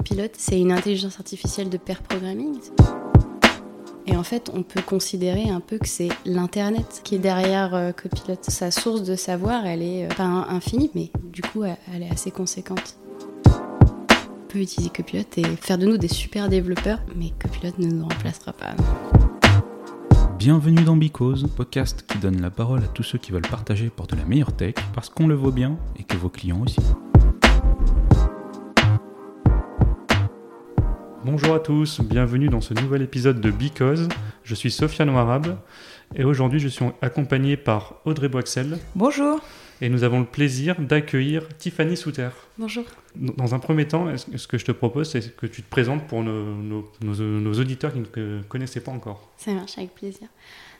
Copilot, c'est une intelligence artificielle de pair programming. Et en fait, on peut considérer un peu que c'est l'Internet qui est derrière euh, Copilot. Sa source de savoir, elle est euh, pas infinie, mais du coup, elle est assez conséquente. On peut utiliser Copilot et faire de nous des super développeurs, mais Copilot ne nous remplacera pas. Bienvenue dans Bicose, podcast qui donne la parole à tous ceux qui veulent partager pour de la meilleure tech, parce qu'on le vaut bien et que vos clients aussi. Bonjour à tous, bienvenue dans ce nouvel épisode de Because. Je suis Sofiane Noirable et aujourd'hui je suis accompagné par Audrey Boixel. Bonjour. Et nous avons le plaisir d'accueillir Tiffany Souter. Bonjour. Dans un premier temps, ce que je te propose, c'est que tu te présentes pour nos, auditeurs qui ne te connaissaient pas encore. Ça marche avec plaisir.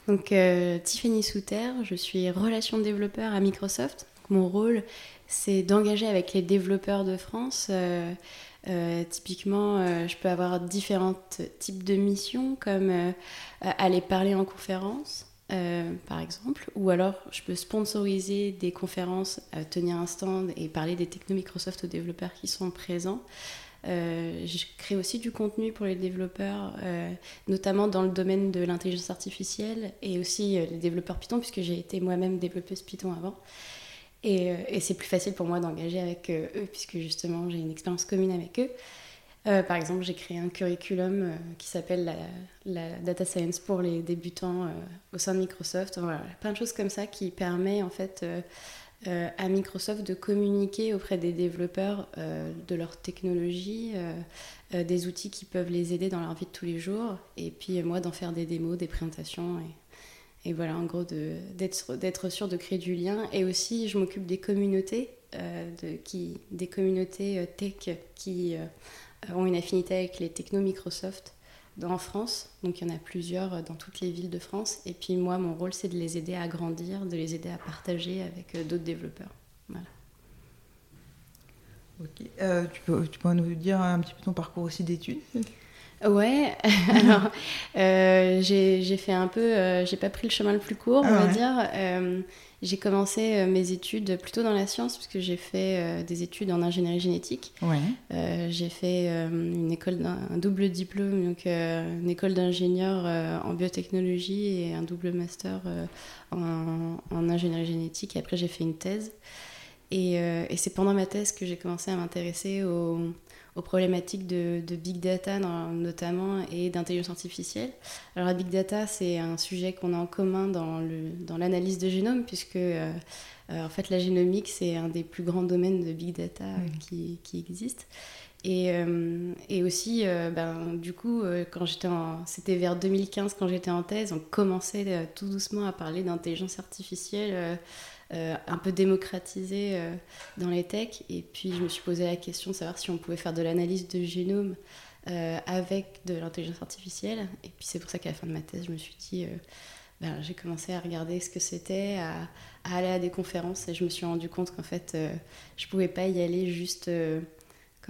Donc euh, Tiffany Souter, je suis relation développeur à Microsoft. Mon rôle, c'est d'engager avec les développeurs de France. Euh, euh, typiquement, euh, je peux avoir différents types de missions, comme euh, aller parler en conférence, par exemple, ou alors je peux sponsoriser des conférences, tenir un stand et parler des techno Microsoft aux développeurs qui sont présents. je crée aussi du contenu pour les développeurs, notamment dans le domaine de l'intelligence artificielle et aussi les développeurs Python, puisque j'ai été moi-même développeuse Python avant. Euh, et, c'est plus facile pour moi d'engager avec euh, eux, puisque justement j'ai une expérience commune avec eux. Euh, par exemple, j'ai créé un curriculum qui s'appelle la, Data Science pour les débutants au sein de Microsoft. Voilà, plein de choses comme ça qui permet en fait à Microsoft de communiquer auprès des développeurs de leur technologie, des outils qui peuvent les aider dans leur vie de tous les jours, et puis moi d'en faire des démos, des présentations et, voilà, en gros, d'être sûr de créer du lien. Et aussi, je m'occupe des communautés, euh, des communautés euh, tech qui euh, ont une affinité avec les techno Microsoft en France. Donc il y en a plusieurs dans toutes les villes de France. Et puis moi, mon rôle, c'est de les aider à grandir, de les aider à partager avec d'autres développeurs. Voilà. Ok. tu, peux, tu peux nous dire un petit peu ton parcours aussi d'études? Ouais, alors euh, j'ai fait un peu, euh, j'ai pas pris le chemin le plus court, on va ah dire. Euh, j'ai commencé mes études plutôt dans la science, puisque j'ai fait des études en ingénierie génétique. Ouais. j'ai fait une école, un double diplôme, donc une école d'ingénieur en biotechnologie et un double master en, en, ingénierie génétique. Et après, j'ai fait une thèse. Et, et c'est pendant ma thèse que j'ai commencé à m'intéresser aux aux problématiques de, big data notamment et d'intelligence artificielle. Alors la big data, c'est un sujet qu'on a en commun dans, le, dans l'analyse de génome, puisque euh, euh, en fait la génomique, c'est un des plus grands domaines de big data qui, qui existent. Et, euh, et, aussi, ben, du coup, quand j'étais en... c'était vers 2015 quand j'étais en thèse, on commençait tout doucement à parler d'intelligence artificielle euh, un peu démocratisé euh, dans les techs. Et puis je me suis posé la question de savoir si on pouvait faire de l'analyse de génome euh, avec de l'intelligence artificielle. Et puis c'est pour ça qu'à la fin de ma thèse, je me suis dit, ben, j'ai commencé à regarder ce que c'était, à, aller à des conférences et je me suis rendu compte qu'en fait, je pouvais pas y aller juste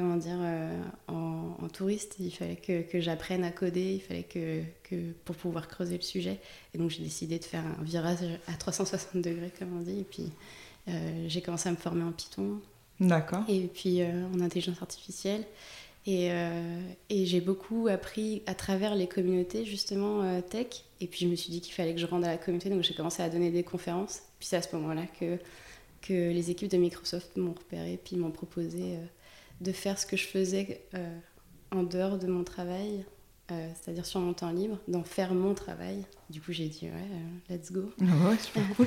comment dire, euh, en, touriste. Il fallait que, que j'apprenne à coder, il fallait que, que, pour pouvoir creuser le sujet. Et donc j'ai décidé de faire un virage à 360 degrés, comme on dit. Et puis euh, j'ai commencé à me former en Python. D'accord. Et puis euh, en intelligence artificielle. Et, et j'ai beaucoup appris à travers les communautés, justement, tech. Et puis je me suis dit qu'il fallait que je rende à la communauté, donc j'ai commencé à donner des conférences. Puis c'est à ce moment-là que, que les équipes de Microsoft m'ont repéré, puis m'ont proposé de faire ce que je faisais euh, en dehors de mon travail, euh, c'est-à-dire sur mon temps libre, d'en faire mon travail. Du coup, j'ai dit, ouais, euh, let's go. Ah ouais, super cool.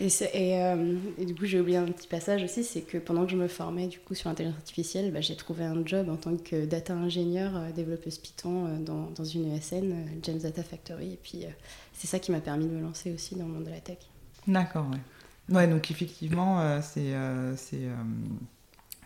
et, du coup, j'ai oublié un petit passage aussi, c'est que pendant que je me formais du coup sur l'intelligence artificielle, bah, j'ai trouvé un job en tant que data ingénieur, développeuse Python dans, dans, une ESN, James Data Factory. Et puis, c'est ça qui m'a permis de me lancer aussi dans le monde de la tech. D'accord, ouais. Ouais, donc effectivement, c'est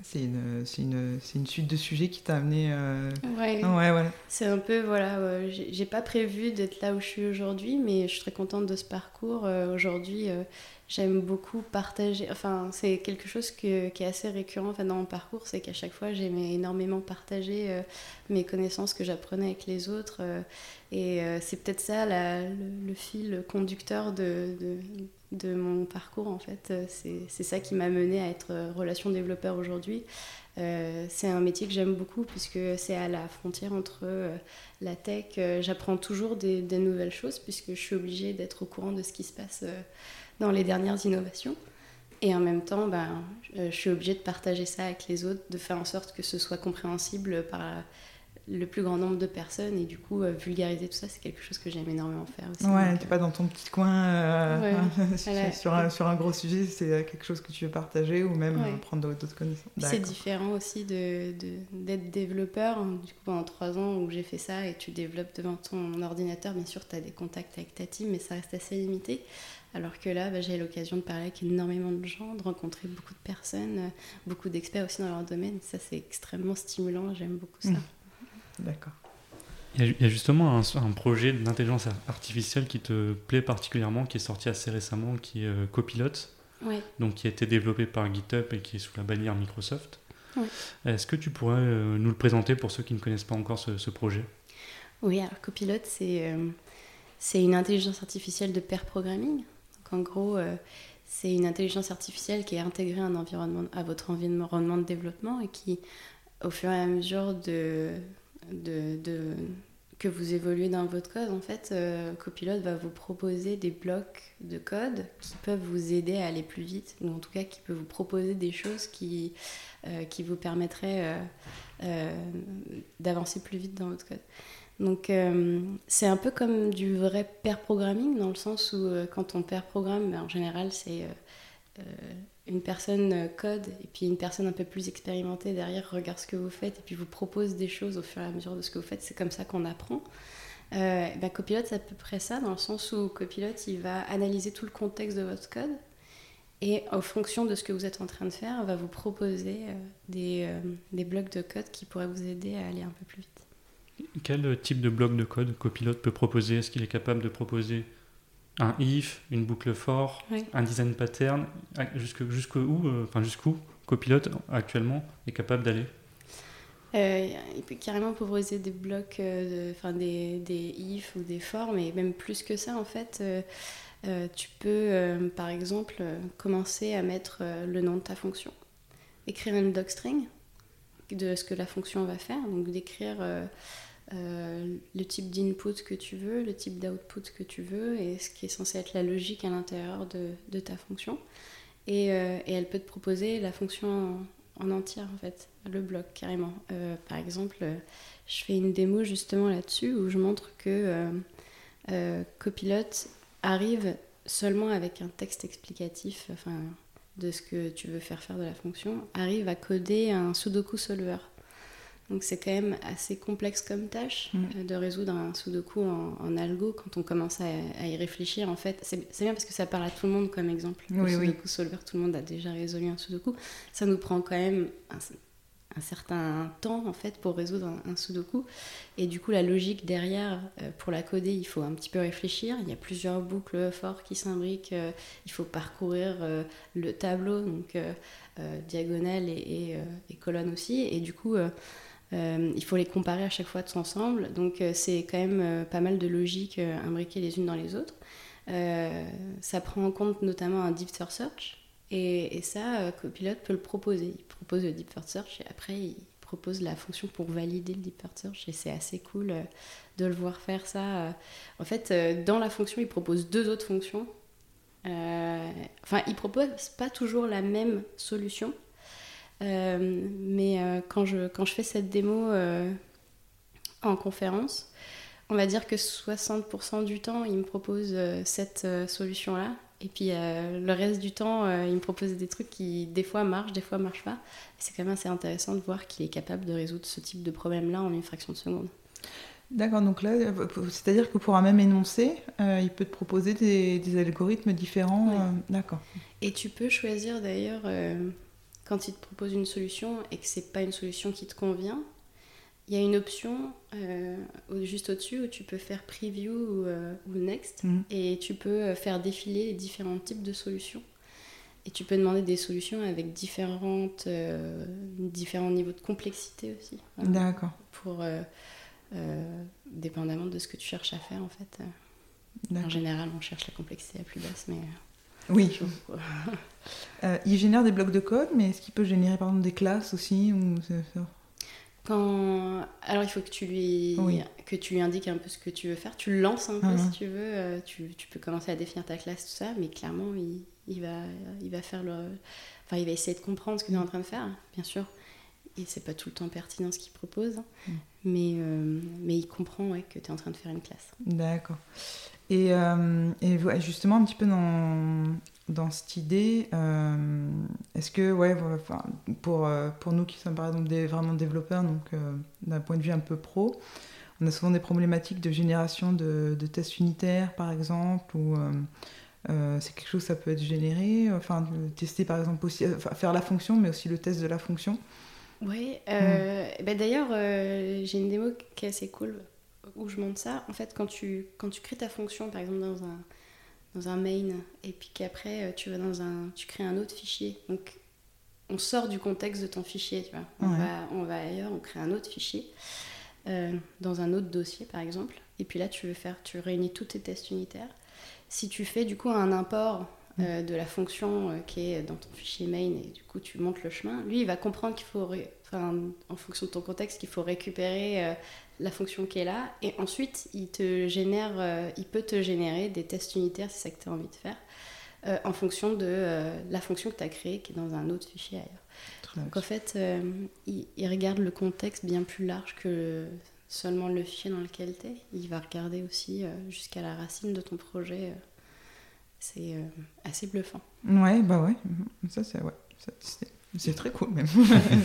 c'est une, une, une, suite de sujets qui t'a amené. Euh... Ouais. voilà. C'est un peu, voilà, j'ai pas prévu d'être là où je suis aujourd'hui, mais je suis très contente de ce parcours. Euh, aujourd'hui, euh, j'aime beaucoup partager. Enfin, c'est quelque chose qui est assez récurrent enfin, dans mon parcours, c'est qu'à chaque fois, j'aimais énormément partager euh, mes connaissances que j'apprenais avec les autres. Euh, et euh, c'est peut-être ça le, fil conducteur de, de, mon parcours, en fait. C'est ça qui m'a mené à être relation développeur aujourd'hui. c'est un métier que j'aime beaucoup puisque c'est à la frontière entre la tech. J'apprends toujours des, nouvelles choses puisque je suis obligée d'être au courant de ce qui se passe dans les dernières innovations. Et en même temps, ben, je suis obligée de partager ça avec les autres, de faire en sorte que ce soit compréhensible par le plus grand nombre de personnes. Et du coup, euh, vulgariser tout ça, c'est quelque chose que j'aime énormément faire aussi. Ouais, t'es pas dans ton petit coin euh, sur, un, sur, un, gros sujet, c'est quelque chose que tu veux partager ou même prendre d'autres connaissances. C'est différent aussi d'être de, développeur. Du coup, pendant trois ans où j'ai fait ça et tu développes devant ton ordinateur, bien sûr, tu as des contacts avec ta team, mais ça reste assez limité. Alors que là, bah, j'ai l'occasion de parler avec énormément de gens, de rencontrer beaucoup de personnes, euh, beaucoup d'experts aussi dans leur domaine. Ça, c'est extrêmement stimulant. J'aime beaucoup ça. Mmh. D'accord. Il y, a, justement un, projet d'intelligence artificielle qui te plaît particulièrement, qui est sorti assez récemment, qui est euh, Copilot. Donc, qui a été développé par GitHub et qui est sous la bannière Microsoft. Est-ce que tu pourrais euh, nous le présenter pour ceux qui ne connaissent pas encore ce, projet? Oui, alors Copilot, c'est c'est une intelligence artificielle de pair programming en gros, euh, c'est une intelligence artificielle qui est intégrée à, un environnement, à votre environnement de développement et qui, au fur et à mesure de, que vous évoluez dans votre code, en fait, euh, Copilot va vous proposer des blocs de code qui peuvent vous aider à aller plus vite, ou en tout cas qui peuvent vous proposer des choses qui, euh, qui vous permettraient d'avancer plus vite dans votre code. Donc euh, c'est un peu comme du vrai pair programming dans le sens où euh, quand on pair programme, ben, en général c'est euh, une personne code et puis une personne un peu plus expérimentée derrière regarde ce que vous faites et puis vous propose des choses au fur et à mesure de ce que vous faites. C'est comme ça qu'on apprend. Ben, Copilot c'est à peu près ça dans le sens où Copilot il va analyser tout le contexte de votre code et en fonction de ce que vous êtes en train de faire, va vous proposer des blocs de code qui pourraient vous aider à aller un peu plus vite. Quel type de bloc de code Copilot peut proposer Est-ce qu'il est capable de proposer un if, une boucle for, un design pattern Jusqu'où jusqu euh, enfin, jusqu'où Copilot actuellement est capable d'aller euh, il peut carrément proposer des blocs, euh, enfin des, des, if ou des for, mais même plus que ça en fait. tu peux par exemple commencer à mettre le nom de ta fonction, écrire une docstring de ce que la fonction va faire, donc d'écrire euh, le type d'input que tu veux, le type d'output que tu veux, et ce qui est censé être la logique à l'intérieur de, ta fonction. Euh, et, elle peut te proposer la fonction en, entière, en fait, le bloc carrément. Euh, par exemple, je fais une démo justement là-dessus où je montre que Copilot arrive seulement avec un texte explicatif, enfin, de ce que tu veux faire faire de la fonction, arrive à coder un Sudoku solver. Donc c'est quand même assez complexe comme tâche mm. euh, de résoudre un sudoku en, en, algo quand on commence à, y réfléchir. En fait, c'est bien parce que ça parle à tout le monde comme exemple. le sudoku solver, tout le monde a déjà résolu un sudoku. Ça nous prend quand même un, certain temps en fait pour résoudre un, sudoku. Et du coup, la logique derrière, euh, pour la coder, il faut un petit peu réfléchir. Il y a plusieurs boucles forts qui s'imbriquent. Euh, il faut parcourir le tableau, donc diagonale et, et, colonne aussi. Et du coup euh, il faut les comparer à chaque fois tous ensemble. Donc euh, c'est quand même euh, pas mal de logiques imbriquées les unes dans les autres. ça prend en compte notamment un deep search. Et, ça, Copilot peut le proposer. Il propose le deep search et après il propose la fonction pour valider le deep search. Et c'est assez cool de le voir faire ça. En fait, dans la fonction, il propose deux autres fonctions. enfin, il propose pas toujours la même solution euh, mais euh, quand, je, quand je fais cette démo euh, en conférence, on va dire que 60% du temps, il me propose cette solution-là. Et puis le reste du temps, il me propose des trucs qui des fois marchent, des fois marchent pas. C'est quand même assez intéressant de voir qu'il est capable de résoudre ce type de problème-là en une fraction de seconde. D'accord, donc là, c'est-à-dire que pour un même énoncé, il peut te proposer des, des algorithmes différents. D'accord. Et tu peux choisir d'ailleurs quand il te propose une solution et que c'est pas une solution qui te convient, il y a une option juste au-dessus où tu peux faire preview ou, next mm. et tu peux faire défiler les différents types de solutions. Et tu peux demander des solutions avec différentes, différents niveaux de complexité aussi. D'accord. Pour, dépendamment de ce que tu cherches à faire en fait. En général, on cherche la complexité la plus basse, mais oui. euh, il génère des blocs de code, mais est-ce qu'il peut générer par exemple des classes aussi ou Quand... Alors il faut que tu, lui... que tu lui indiques un peu ce que tu veux faire. Tu le lances un peu ah. si tu veux. Euh, tu, tu, peux commencer à définir ta classe, tout ça, mais clairement, il, il, va, il va faire le... Enfin, il va essayer de comprendre ce que tu es en train de faire, bien sûr. Et c'est pas tout le temps pertinent ce qu'il propose, mm. mais, euh, mais il comprend ouais, que tu es en train de faire une classe. D'accord. Et, euh, et, justement, un petit peu dans, dans cette idée, euh, est-ce que, ouais, pour, euh, pour nous qui sommes par exemple des, vraiment développeurs, donc d'un point de vue un peu pro, on a souvent des problématiques de génération de, de tests unitaires, par exemple, ou c'est quelque chose ça peut être généré, enfin, tester par exemple aussi, faire la fonction, mais aussi le test de la fonction. Oui, mm. ben d'ailleurs, j'ai une démo qui est assez cool où je montre ça, en fait, quand tu, quand tu crées ta fonction, par exemple dans un, dans un main, et puis qu'après euh, tu vas dans un, tu crées un autre fichier. Donc, on sort du contexte de ton fichier, tu vois. On, va, on va ailleurs, on crée un autre fichier, euh, dans un autre dossier, par exemple. Et puis là, tu veux faire, tu réunis tous tes tests unitaires. Si tu fais du coup un import euh, de la fonction qui est dans ton fichier main et du coup tu montes le chemin, lui il va comprendre qu'il faut, enfin, en fonction de ton contexte, qu'il faut récupérer la fonction qui est là, et ensuite il, te génère, euh, il peut te générer des tests unitaires, c'est ça que tu as envie de faire, euh, en fonction de euh, la fonction que tu as créée qui est dans un autre fichier ailleurs. Donc en fait, il, regarde le contexte bien plus large que seulement le fichier dans lequel tu es. Il va regarder aussi jusqu'à la racine de ton projet. C'est assez bluffant. Ouais, bah ouais, ça c'est ouais. C'est très cool même.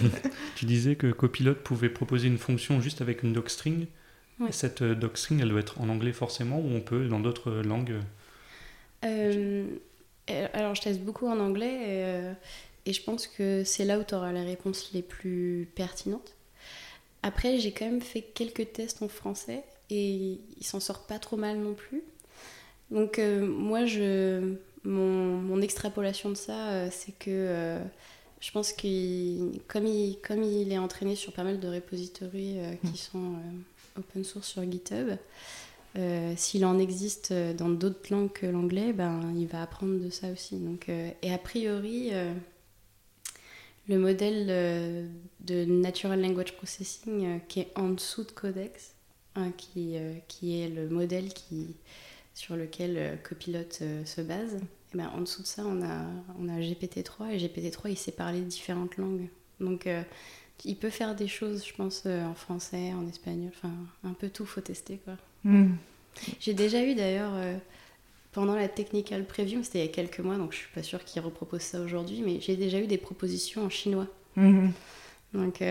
tu disais que Copilot pouvait proposer une fonction juste avec une docstring. Cette euh, docstring, elle doit être en anglais forcément ou on peut dans d'autres langues euh, Alors je teste beaucoup en anglais et, euh, et je pense que c'est là où tu auras les réponses les plus pertinentes. Après, j'ai quand même fait quelques tests en français et ils s'en sortent pas trop mal non plus. Donc moi, je, mon, mon, extrapolation de ça, c'est que je pense que comme il, comme il est entraîné sur pas mal de repositories euh, qui hmm. sont euh, open source sur GitHub, euh, s'il en existe dans d'autres langues que l'anglais, ben, il va apprendre de ça aussi. Donc, et a priori, le modèle de Natural Language Processing qui est en dessous de Codex, hein, qui, qui est le modèle qui, sur lequel Copilot se base, eh ben, en dessous de ça, on a, on a GPT-3 et GPT-3, il sait parler différentes langues. Donc, euh, il peut faire des choses, je pense, euh, en français, en espagnol, enfin, un peu tout, faut tester, quoi. Hmm. J'ai déjà eu d'ailleurs, euh, pendant la technical preview, c'était il y a quelques mois, donc je suis pas sûre qu'il repropose ça aujourd'hui, mais j'ai déjà eu des propositions en chinois. Hmm. Donc,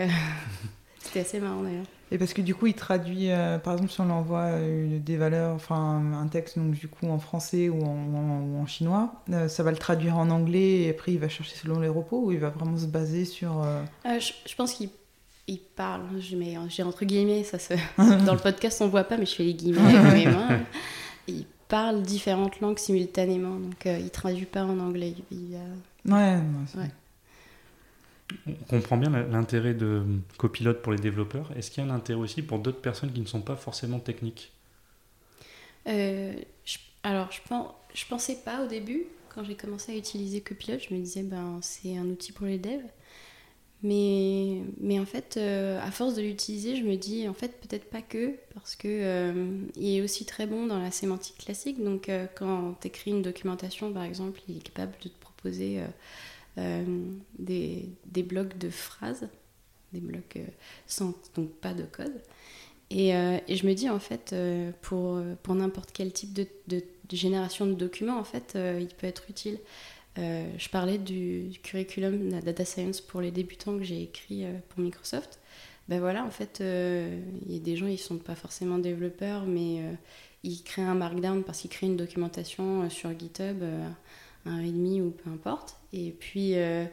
c'était assez marrant d'ailleurs. Et parce que du coup, il traduit, euh, par exemple, si on envoie euh, des valeurs, enfin un texte, donc du coup en français ou en, chinois, euh, ça va le traduire en anglais et après il va chercher selon les repos ou il va vraiment se baser sur. Je, pense qu'il il parle, j'ai entre guillemets, ça se... dans le podcast on voit pas, mais je fais les guillemets avec mes mains. Il parle différentes langues simultanément, donc il traduit pas en anglais. Il, Ouais, ouais. On comprend bien l'intérêt de Copilot pour les développeurs. Est-ce qu'il y a un intérêt aussi pour d'autres personnes qui ne sont pas forcément techniques? Euh, Alors, je, pense, je pensais pas au début. Quand j'ai commencé à utiliser Copilot, je me disais, ben, c'est un outil pour les devs. Mais, mais en fait, euh, à force de l'utiliser, je me dis, en fait, peut-être pas que, parce que euh, il est aussi très bon dans la sémantique classique. Donc, quand tu écris une documentation, par exemple, il est capable de te proposer euh, des, des, blocs de phrases, des blocs euh, sans, donc pas de code. Et, euh, et, je me dis, en fait, pour, pour n'importe quel type de, de, génération de documents, en fait, il peut être utile. je parlais du, curriculum de data science pour les débutants que j'ai écrit pour Microsoft. Ben voilà, en fait, il y a des gens, ils sont pas forcément développeurs, mais ils créent un markdown parce qu'ils créent une documentation sur GitHub un readme ou peu importe. Et puis, euh,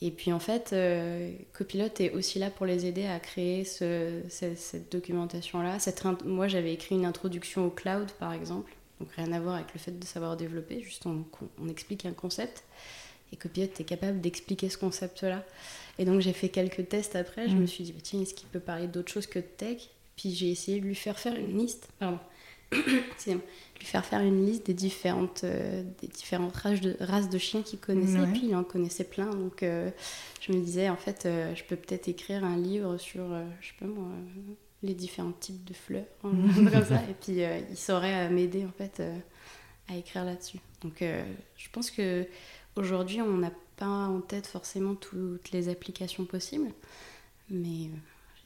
et, puis en fait, euh, Copilot est aussi là pour les aider à créer cette, documentation-là. Moi, j'avais écrit une introduction au cloud, par exemple, donc rien à voir avec le fait de savoir développer, juste on, on explique un concept. Et Copilot est capable d'expliquer ce concept-là. Et donc j'ai fait quelques tests après, je mm. me suis dit, bah, tiens, est-ce qu'il peut parler d'autre chose que de tech? Puis j'ai essayé de lui faire faire une liste, pardon, lui faire faire une liste des différentes, euh, des différentes races de, races de chiens qu'il connaissait. Et puis il en connaissait plein. Donc euh, je me disais, en fait, euh, je peux peut-être écrire un livre sur, je sais pas moi, les différents types de fleurs. Hein, comme ça. Et puis il saurait m'aider, en fait, à écrire là-dessus. Donc je pense que aujourd'hui, on n'a pas en tête forcément toutes les applications possibles. Mais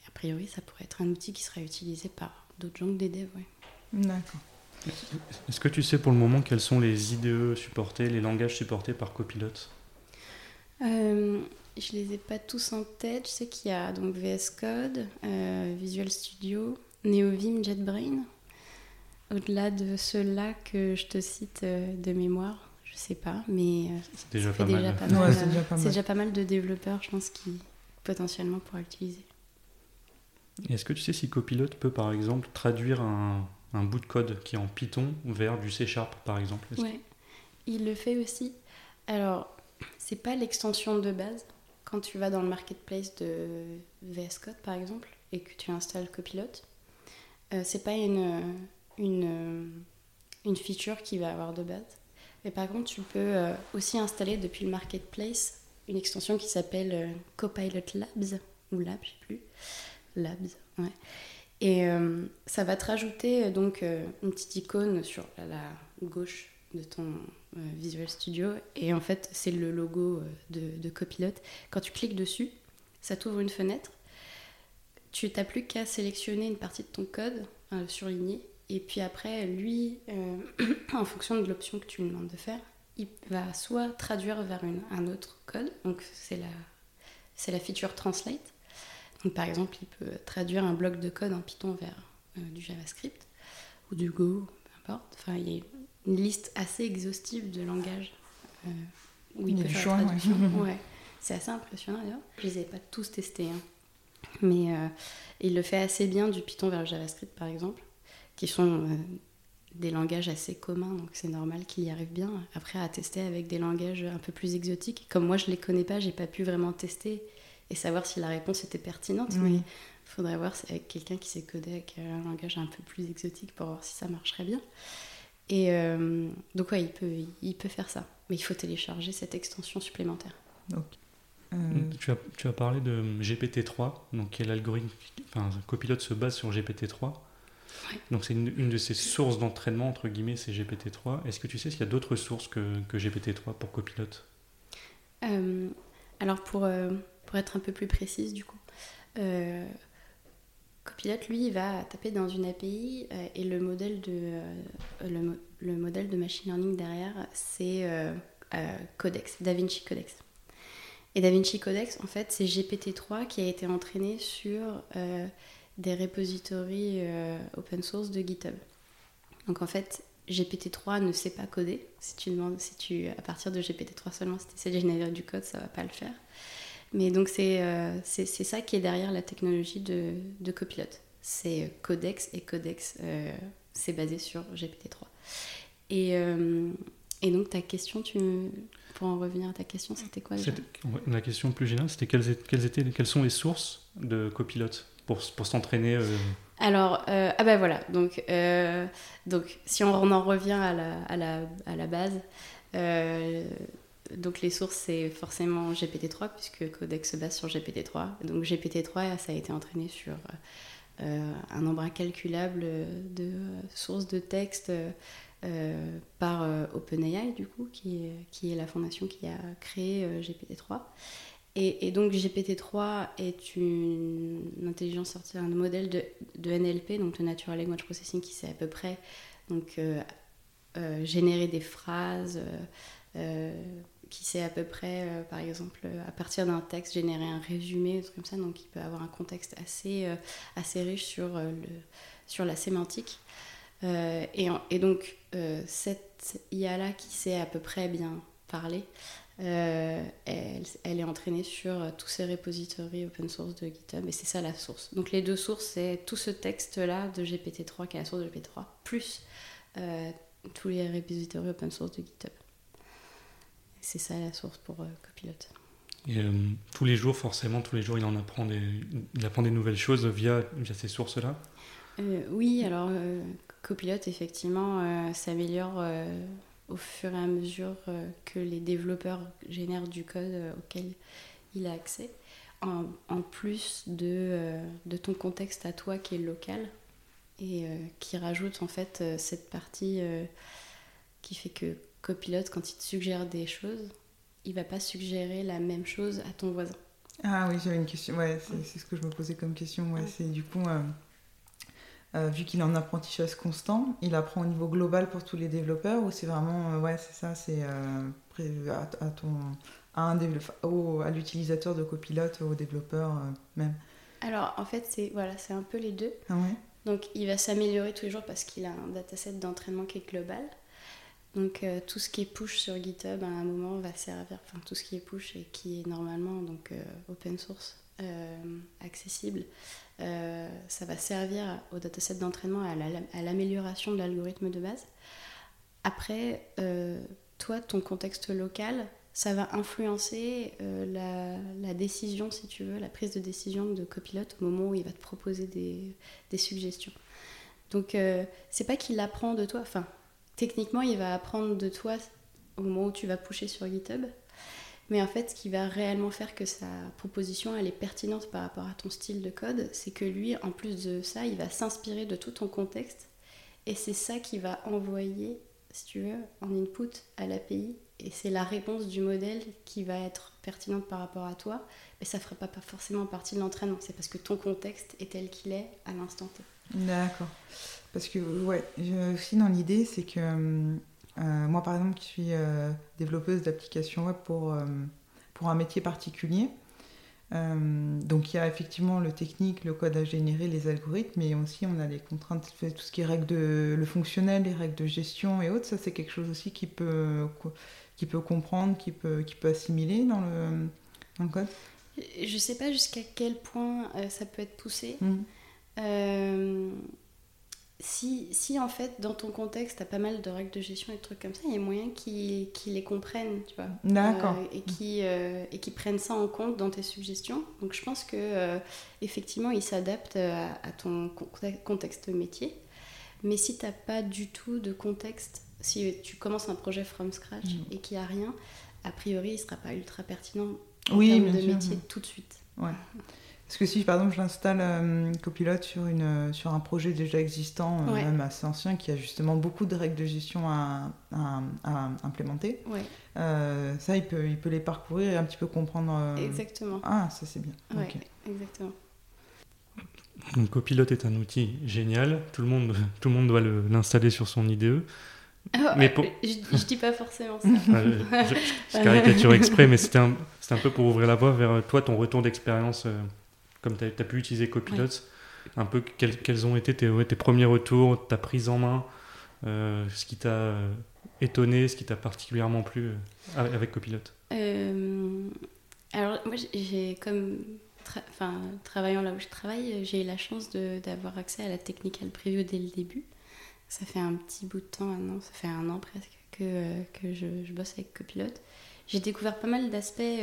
a priori, ça pourrait être un outil qui serait utilisé par d'autres gens que des devs. Ouais. D'accord. Est-ce que tu sais pour le moment quels sont les IDE supportés, les langages supportés par Copilot euh, Je les ai pas tous en tête. Je sais qu'il y a donc VS Code, euh, Visual Studio, NeoVim, JetBrain. Au-delà de ceux-là que je te cite euh, de mémoire, je sais pas, mais euh, c'est déjà, pas, mal. c'est déjà pas mal de développeurs, je pense, qui potentiellement pourraient l'utiliser. Est-ce que tu sais si Copilot peut par exemple traduire un, un bout de code qui est en Python vers du C Sharp par exemple. Oui, il le fait aussi. Alors, c'est pas l'extension de base. Quand tu vas dans le marketplace de VS Code par exemple et que tu installes Copilot, euh, c'est pas une, une, une feature qui va avoir de base. Mais par contre, tu peux euh, aussi installer depuis le marketplace une extension qui s'appelle euh, Copilot Labs, ou Labs, je sais plus. Labs, ouais. Et euh, ça va te rajouter euh, donc euh, une petite icône sur la, gauche de ton Visual Studio. Et en fait, c'est le logo de, Copilot. Quand tu cliques dessus, ça t'ouvre une fenêtre. Tu n'as plus qu'à sélectionner une partie de ton code, surligné. Et puis après, lui, en fonction de l'option que tu lui demandes de faire, il va soit traduire vers un autre code, donc c'est la, c'est la feature Translate, par exemple, il peut traduire un bloc de code en Python vers euh, du JavaScript ou du Go, peu importe. Enfin, il y a une liste assez exhaustive de langages euh, où il, peut faire la traduction. Ouais. C'est assez impressionnant d'ailleurs. Je les ai pas tous testés, hein. mais euh, il le fait assez bien du Python vers le JavaScript par exemple, qui sont des langages assez communs, donc c'est normal qu'il y arrive bien. Après, à tester avec des langages un peu plus exotiques, comme moi je les connais pas, j'ai pas pu vraiment tester et savoir si la réponse était pertinente. Mais il faudrait voir avec quelqu'un qui sait coder avec un langage un peu plus exotique pour voir si ça marcherait bien. Et euh, donc, ouais, il peut, il peut faire ça. Mais il faut télécharger cette extension supplémentaire. Donc, euh, tu, as, tu as parlé de GPT-3, donc qui est l'algorithme. Enfin, Copilot se base sur GPT-3. Donc c'est une, une, de ses sources d'entraînement, entre guillemets, c'est GPT-3. Est-ce que tu sais s'il y a d'autres sources que, que GPT-3 pour Copilot euh, Alors pour, pour être un peu plus précise du coup. Euh, Copilot, lui, va taper dans une API euh, et le modèle, de, euh, le, modèle de machine learning derrière, c'est Codex, DaVinci Codex. Et DaVinci Codex, en fait, c'est GPT-3 qui a été entraîné sur des repositories open source de GitHub. Donc en fait, GPT-3 ne sait pas coder. Si tu demandes, si tu, à partir de GPT-3 seulement, si tu essaies de générer du code, ça va pas le faire. Mais donc euh, c'est c'est ça qui est derrière la technologie de, de Copilot. C'est Codex et Codex, euh, c'est basé sur GPT-3. Et, euh, et, donc ta question, tu, pour en revenir à ta question, c'était quoi déjà? La question plus générale, c'était quelles, quelles, étaient, quelles sont les sources de Copilot pour, pour s'entraîner alors, ah ben voilà, donc, donc si on, on, en revient à la, à la, à la base, donc les sources, c'est forcément GPT-3, puisque Codex se base sur GPT-3. Donc GPT-3, ça a été entraîné sur euh, un nombre incalculable de sources de texte euh, par euh, OpenAI, du coup, qui est, la fondation qui a créé GPT-3. Et, donc GPT-3 est une, intelligence artificielle, un modèle de, NLP, donc Natural Language Processing, qui sait à peu près donc, générer des phrases qui sait à peu près, euh, par exemple, à partir d'un texte, générer un résumé, comme ça, donc il peut avoir un contexte assez, euh, assez riche sur, euh, le, sur la sémantique. Et, donc, cette IA-là qui sait à peu près bien parler, elle, elle, est m'entraîner sur tous ces repositories open source de GitHub et c'est ça la source. Donc les deux sources, c'est tout ce texte-là de GPT-3 qui est la source de GPT-3, plus tous les repositories open source de GitHub. C'est ça la source pour Copilot. Et tous les jours, forcément, tous les jours, il en apprend des, il apprend des nouvelles choses via, via ces sources-là? Oui, alors Copilot, effectivement, s'améliore au fur et à mesure euh, que les développeurs génèrent du code euh, auquel il a accès, en, plus de, euh, de, ton contexte à toi qui est local et qui rajoute en fait cette partie qui fait que Copilot, quand il te suggère des choses, il va pas suggérer la même chose à ton voisin. Ah oui, j'avais une question. Ouais, c'est ce que je me posais comme question. Ouais, c'est du coup, euh, vu qu'il est en apprentissage constant, il apprend au niveau global pour tous les développeurs ou c'est vraiment, euh, ouais, c'est ça, c'est euh, à, ton, à, un à l'utilisateur de copilote, au développeur même? Alors en fait, c'est voilà, c'est un peu les deux. Ah ouais? Donc il va s'améliorer tous les jours parce qu'il a un dataset d'entraînement qui est global. Donc tout ce qui est push sur GitHub à un moment va servir, enfin tout ce qui est push et qui est normalement donc open source accessible euh, ça va servir au dataset d'entraînement à l'amélioration de l'algorithme de base. Après, euh, toi, ton contexte local, ça va influencer euh, la, décision, si tu veux, la prise de décision de copilote au moment où il va te proposer des, des suggestions. Donc, c'est pas qu'il apprend de toi, enfin, techniquement, il va apprendre de toi au moment où tu vas pusher sur GitHub, mais en fait, ce qui va réellement faire que sa proposition elle est pertinente par rapport à ton style de code, c'est que lui, en plus de ça, il va s'inspirer de tout ton contexte. Et c'est ça qui va envoyer, si tu veux, en input à l'API. Et c'est la réponse du modèle qui va être pertinente par rapport à toi. Mais ça ne fera pas, pas forcément partie de l'entraînement. C'est parce que ton contexte est tel qu'il est à l'instant T. D'accord. Parce que, ouais, aussi dans l'idée, c'est que hum, euh, moi, par exemple, qui suis euh, développeuse d'applications web pour, euh, pour un métier particulier, donc il y a effectivement le technique, le code à générer, les algorithmes, mais aussi on a les contraintes, tout ce qui est règles de le fonctionnel, les règles de gestion et autres. Ça, c'est quelque chose aussi qui peut, qui peut comprendre, qui peut, qui peut assimiler dans le, dans le code. Je sais pas jusqu'à quel point ça peut être poussé. Mmh si, si en fait dans ton contexte, tu as pas mal de règles de gestion et de trucs comme ça, il y a moyen qu'ils les comprennent, tu vois. D'accord. Euh, et qui euh, et qui prennent ça en compte dans tes suggestions. Donc je pense que euh, effectivement, ils s'adaptent à, ton contexte métier. Mais si t'as pas du tout de contexte, si tu commences un projet from scratch mm. et qu'il n'y a rien, a priori, il sera pas ultra pertinent en oui, termes de métier tout de suite. Ouais. Parce que si par exemple j'installe euh, Copilot sur, une, euh, sur un projet déjà existant, euh, même assez ancien, qui a justement beaucoup de règles de gestion à, à, implémenter, ça il peut, il peut les parcourir et un petit peu comprendre. Exactement. Ah, ça c'est bien. Ouais, exactement. Donc Copilot est un outil génial, tout le monde, tout le monde doit l'installer sur son IDE. Oh, mais je, je, dis pas forcément ça. je, caricature exprès, mais c'était un, un, peu pour ouvrir la voie vers toi, ton retour d'expérience comme tu as, pu utiliser Copilot, un peu quels, ont été tes, tes, premiers retours, ta prise en main, euh, ce qui t'a euh, étonné, ce qui t'a particulièrement plu euh, avec Copilot Alors, moi, j'ai comme. enfin, travaillant là où je travaille, j'ai eu la chance d'avoir accès à la technical preview dès le début. Ça fait un petit bout de temps maintenant, ça fait un an presque que, que je, je bosse avec Copilot. J'ai découvert pas mal d'aspects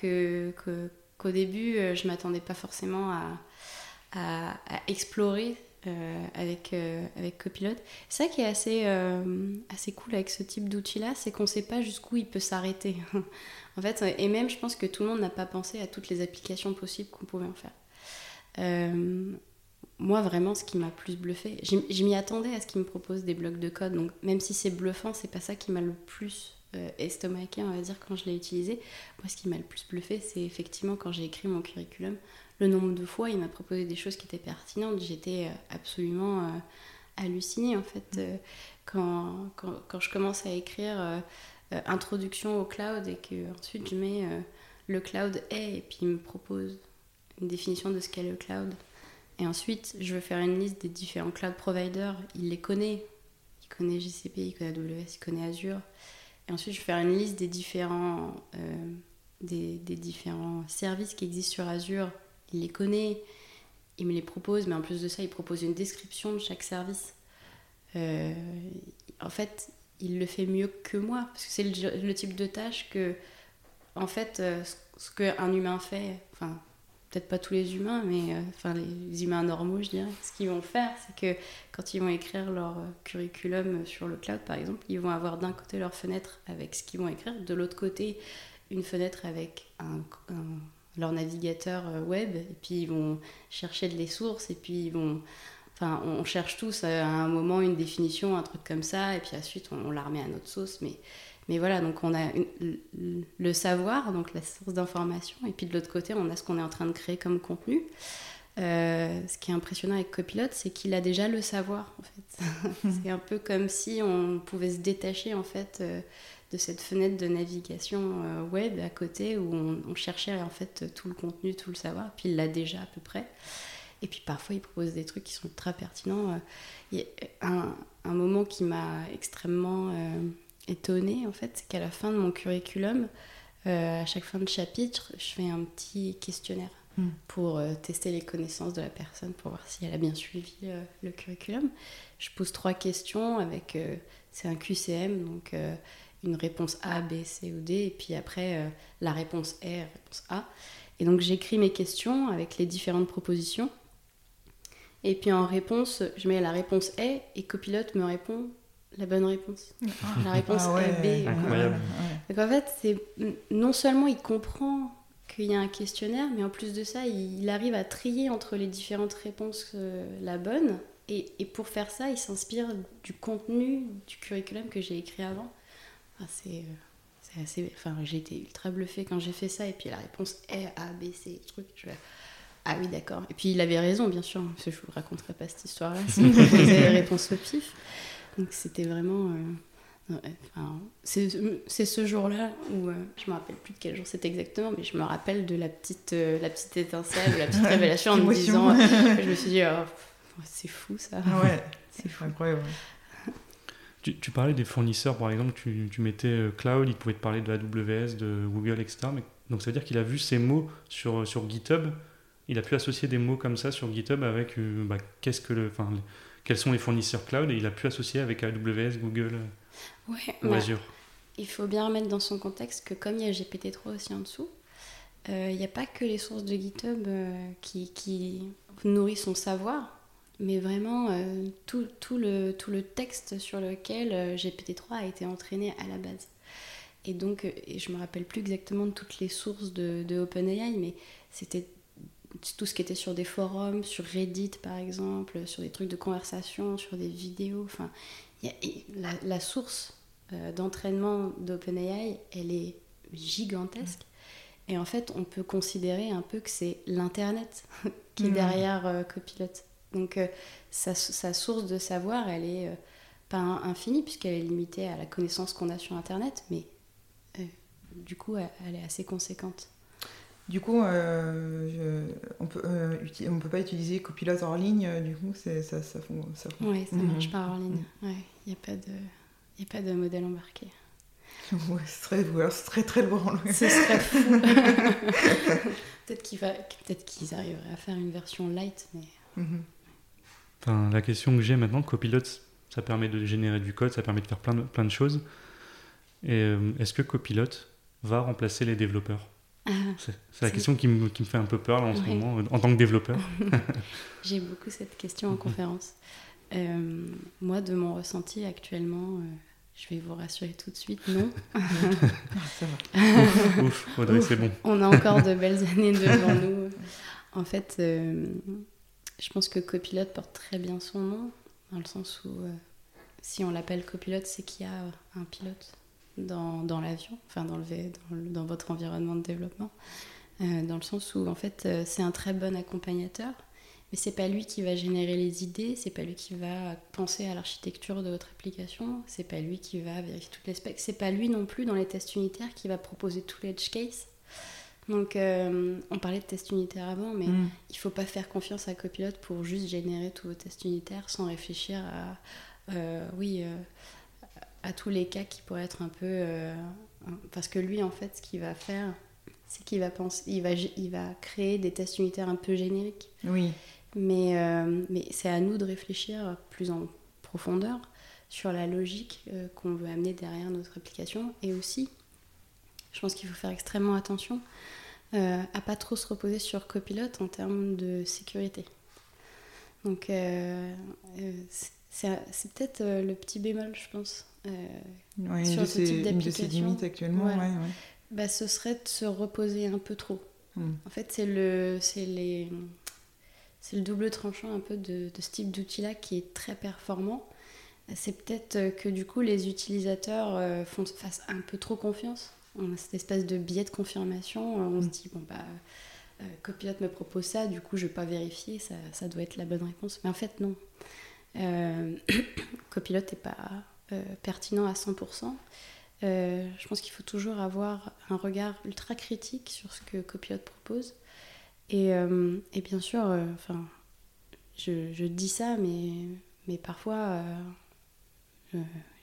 que, que qu'au début, euh, je m'attendais pas forcément à, explorer euh, avec, euh, avec Copilot. Ça qui est assez, assez cool avec ce type d'outil-là, c'est qu'on ne sait pas jusqu'où il peut s'arrêter. en fait, et même, je pense que tout le monde n'a pas pensé à toutes les applications possibles qu'on pouvait en faire. moi, vraiment, ce qui m'a plus bluffé, je m'y attendais à ce qu'il me propose des blocs de code, donc même si c'est bluffant, c'est pas ça qui m'a le plus euh, estomaqué, on va dire, quand je l'ai utilisé. Moi, ce qui m'a le plus bluffé, c'est effectivement quand j'ai écrit mon curriculum, le nombre de fois il m'a proposé des choses qui étaient pertinentes. J'étais euh, absolument euh, hallucinée, en fait, quand, quand, quand, je commence à écrire introduction au cloud et que ensuite je mets le cloud est, et puis il me propose une définition de ce qu'est le cloud. Et ensuite, je veux faire une liste des différents cloud providers. Il les connaît. Il connaît GCP, il connaît AWS, il connaît Azure. Et ensuite, je vais faire une liste des différents euh, des, différents services qui existent sur Azure, il les connaît, il me les propose, mais en plus de ça, il propose une description de chaque service. Euh, en fait, il le fait mieux que moi, parce que c'est le, type de tâche que, en fait, euh, ce qu'un humain fait, peut-être pas tous les humains, mais euh, enfin les humains normaux, je dirais, ce qu'ils vont faire, c'est que quand ils vont écrire leur curriculum sur le cloud, par exemple, ils vont avoir d'un côté leur fenêtre avec ce qu'ils vont écrire, de l'autre côté une fenêtre avec leur navigateur web, et puis ils vont chercher de les sources, et puis ils vont Enfin, on cherche tous à un moment une définition, un truc comme ça, et puis ensuite on, la remet à notre sauce. Mais, mais voilà, donc on a le savoir, donc la source d'information, et puis de l'autre côté, on a ce qu'on est en train de créer comme contenu. Euh, ce qui est impressionnant avec Copilot, c'est qu'il a déjà le savoir, en fait. c'est un peu comme si on pouvait se détacher, en fait, euh, de cette fenêtre de navigation euh, web à côté où on, on, cherchait, en fait, tout le contenu, tout le savoir, puis il l'a déjà à peu près. Et puis parfois, il propose des trucs qui sont très pertinents. Il y a un, un moment qui m'a extrêmement étonnée, en fait, c'est qu'à la fin de mon curriculum, euh, à chaque fin de chapitre, je fais un petit questionnaire hmm. pour euh, tester les connaissances de la personne, pour voir si elle a bien suivi le curriculum. Je pose trois questions avec, c'est un QCM, donc une réponse A, B, C ou D, et puis après la réponse R, réponse A. Et donc j'écris mes questions avec les différentes propositions. Et puis en réponse, je mets la réponse est et copilote me répond la bonne réponse. La réponse ah B. Incroyable. Donc en fait, c'est non seulement il comprend qu'il y a un questionnaire, mais en plus de ça, il, arrive à trier entre les différentes réponses euh, la bonne. Et, et, pour faire ça, il s'inspire du contenu du curriculum que j'ai écrit avant. Enfin, c'est euh, assez. Enfin, j'ai été ultra bluffée quand j'ai fait ça. Et puis la réponse est A, B, C, truc. Je ah oui, d'accord. Et puis il avait raison, bien sûr, parce que je vous raconterai pas cette histoire-là si vous posait les réponses au pif. Donc c'était vraiment. Euh, enfin, c'est ce jour-là où euh, je me rappelle plus de quel jour c'était exactement, mais je me rappelle de la petite, euh, la petite étincelle, la petite révélation en me disant. je me suis dit, oh, c'est fou ça. Ah ouais, c'est incroyable. Tu, tu, parlais des fournisseurs, par exemple, tu, tu, mettais cloud, il pouvait te parler de AWS, de Google, etc. Mais, donc ça veut dire qu'il a vu ces mots sur, sur GitHub il a pu associer des mots comme ça sur GitHub avec euh, bah, qu'est-ce que le, enfin, quels sont les fournisseurs cloud et il a pu associer avec AWS, Google euh, ou bah, Azure. Il faut bien remettre dans son contexte que comme il y a GPT-3 aussi en dessous, euh, il n'y a pas que les sources de GitHub qui, qui, nourrissent son savoir, mais vraiment tout, tout, le, tout le texte sur lequel GPT-3 a été entraîné à la base. Et donc, et je me rappelle plus exactement de toutes les sources de, de OpenAI, mais c'était tout ce qui était sur des forums, sur Reddit par exemple, sur des trucs de conversation, sur des vidéos. Enfin, la, source euh, d'entraînement d'OpenAI, elle est gigantesque. Et en fait, on peut considérer un peu que c'est l'Internet qui est derrière euh, Copilot. Donc, euh, sa, source de savoir, elle est pas infinie, puisqu'elle est limitée à la connaissance qu'on a sur Internet, mais du coup, elle est assez conséquente. Du coup, euh, on peut, euh, on peut pas utiliser Copilot hors ligne, euh, du coup, ça, ça, ça, ça... Oui, ça marche pas hors ligne. Il mhm. n'y a, pas de, y a pas de modèle embarqué. Ouais, c'est très, très très loin. Ce serait fou. peut-être qu'ils peut qu'ils arriveraient à faire une version light, mais... Mhm. Enfin, la question que j'ai maintenant, Copilot, ça permet de générer du code, ça permet de faire plein de, plein de choses. Et est-ce que Copilot va remplacer les développeurs? c'est la question qui me, qui me, fait un peu peur en ce moment, en tant que développeur. J'ai beaucoup cette question en conférence. Euh, moi, de mon ressenti actuellement, euh, je vais vous rassurer tout de suite, non. Ça va. Ouf, Audrey, c'est bon. On a encore de belles années devant nous. En fait, euh, je pense que copilote porte très bien son nom, dans le sens où si on l'appelle copilote, c'est qu'il y a un pilote dans, dans l'avion, enfin dans, le, dans, dans, votre environnement de développement, euh, dans le sens où en fait euh, c'est un très bon accompagnateur, mais c'est pas lui qui va générer les idées, c'est pas lui qui va penser à l'architecture de votre application, c'est pas lui qui va vérifier toutes les specs, c'est pas lui non plus dans les tests unitaires qui va proposer tous les edge cases. Donc, euh, on parlait de tests unitaires avant, mais mm. il faut pas faire confiance à Copilot pour juste générer tous vos tests unitaires sans réfléchir à, oui, à tous les cas qui pourraient être un peu... Euh, parce que lui, en fait, ce qu'il va faire, c'est qu'il va penser, il va, il va créer des tests unitaires un peu génériques. Oui. Mais, mais c'est à nous de réfléchir plus en profondeur sur la logique qu'on veut amener derrière notre application et aussi, je pense qu'il faut faire extrêmement attention euh, à pas trop se reposer sur copilote en termes de sécurité. Donc euh, euh, c'est peut-être le petit bémol, je pense. Ouais, sur ce type d'application. actuellement, ouais. Bah, ce serait de se reposer un peu trop. Hmm. En fait, c'est le, les, c'est le double tranchant un peu de, de ce type d'outil-là qui est très performant. C'est peut-être que du coup les utilisateurs font, fassent un peu trop confiance on a cette espèce de billet de confirmation. On se mm. dit, bon, bah, euh, copilote me propose ça, du coup, je vais pas vérifier, ça, ça, doit être la bonne réponse. Mais en fait, non. Euh, copilote n'est pas euh, pertinent à 100%. je pense qu'il faut toujours avoir un regard ultra critique sur ce que copilote propose. Et, et bien sûr, enfin, je, dis ça, mais, parfois,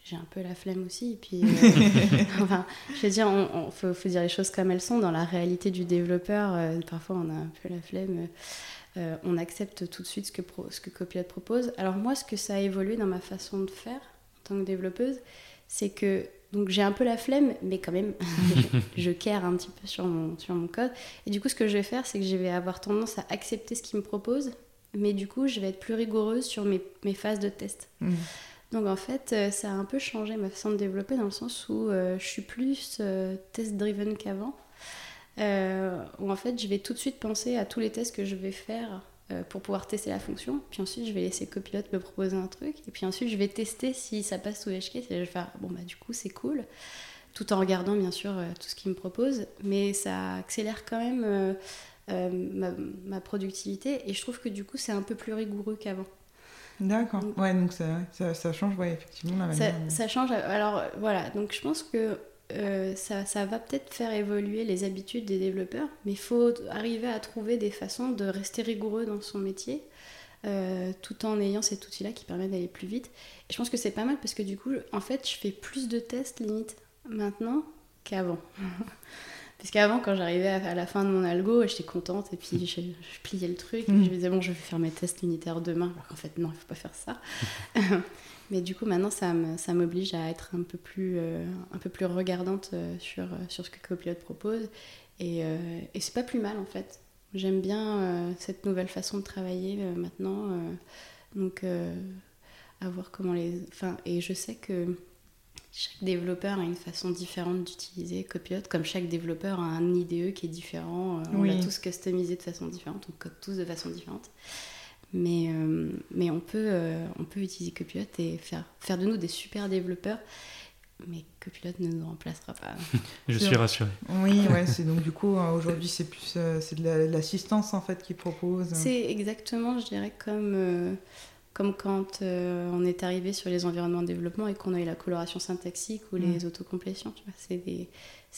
j'ai un peu la flemme aussi. Et puis, euh, enfin, je veux dire, il faut, dire les choses comme elles sont. Dans la réalité du développeur, euh, parfois on a un peu la flemme. Euh, on accepte tout de suite ce que, ce que Copilot propose. Alors moi, ce que ça a évolué dans ma façon de faire en tant que développeuse, c'est que donc j'ai un peu la flemme, mais quand même, je, care un petit peu sur mon, sur mon code. Et du coup, ce que je vais faire, c'est que je vais avoir tendance à accepter ce qu'il me propose, mais du coup, je vais être plus rigoureuse sur mes, mes phases de test. Mmh. Donc en fait, euh, ça a un peu changé ma façon de développer dans le sens où euh, je suis plus euh, test-driven qu'avant. Où en fait, je vais tout de suite penser à tous les tests que je vais faire pour pouvoir tester la fonction. Puis ensuite, je vais laisser Copilot me proposer un truc. Et puis ensuite, je vais tester si ça passe sous HK. Et je vais faire, bon, bah du coup, c'est cool. Tout en regardant, bien sûr, tout ce qu'il me propose. Mais ça accélère quand même ma, ma, productivité. Et je trouve que du coup, c'est un peu plus rigoureux qu'avant. D'accord. Ouais, donc ça, ça, ça, change, ouais, effectivement, la manière. Ça, ça, change. Alors voilà, donc je pense que euh, ça, ça, va peut-être faire évoluer les habitudes des développeurs, mais il faut arriver à trouver des façons de rester rigoureux dans son métier. Euh, tout en ayant cet outil-là qui permet d'aller plus vite. Et je pense que c'est pas mal parce que du coup, en fait, je fais plus de tests limite maintenant qu'avant. Parce qu'avant, quand j'arrivais à, la fin de mon algo, j'étais contente et puis je, pliais le truc. Et je me disais, bon, je vais faire mes tests unitaires demain. Alors qu'en fait, non, il ne faut pas faire ça. Mais du coup, maintenant, ça m'oblige à être un peu plus, euh, un peu plus regardante euh, sur, euh, sur ce que Copilot propose. Et, et c'est pas plus mal, en fait. J'aime bien cette nouvelle façon de travailler maintenant. donc, à voir comment les. Enfin, et je sais que chaque développeur a une façon différente d'utiliser Copilot, comme chaque développeur a un IDE qui est différent. Euh, on l'a tous customisé de façon différente, on code tous de façon différente. Mais, euh, mais on, peut, euh, on peut utiliser Copilot et faire, faire de nous des super développeurs. Mais Copilot ne nous remplacera pas. Je suis rassuré. Oui, ouais, c'est donc du coup aujourd'hui c'est plus c'est de l'assistance en fait qui propose. C'est exactement, je dirais comme comme quand euh, on est arrivé sur les environnements de développement et qu'on a eu la coloration syntaxique ou les mm. autocomplétions. C'est des,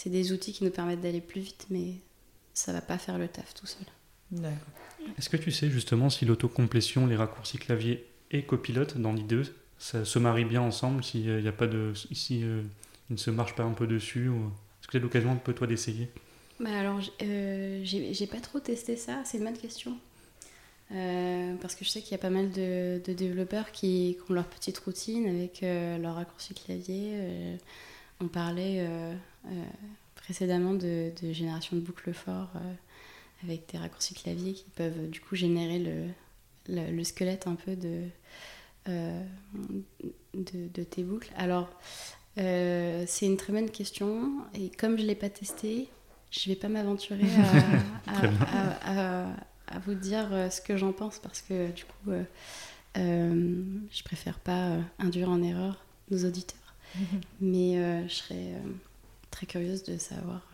des, outils qui nous permettent d'aller plus vite, mais ça va pas faire le taf tout seul. Est-ce que tu sais justement si l'autocomplétion, les raccourcis clavier et copilote dans l'IDE, ça se marie bien ensemble, s'il n'y a pas de, si euh, il ne se marche pas un peu dessus ou... Est-ce que tu as l'occasion peut toi d'essayer? Bah alors, euh, j'ai pas trop testé ça, c'est une bonne question. Euh, parce que je sais qu'il y a pas mal de, développeurs qui, ont leur petite routine avec euh, leur raccourci clavier. Euh, on parlait précédemment de, génération de boucles forts avec des raccourcis clavier qui peuvent du coup générer le, le, squelette un peu de, de, tes boucles. Alors, c'est une très bonne question et comme je ne l'ai pas testé, je ne vais pas m'aventurer à à vous dire euh, ce que j'en pense parce que du coup, euh, euh, je préfère pas induire en erreur nos auditeurs. Mais je serais très curieuse de savoir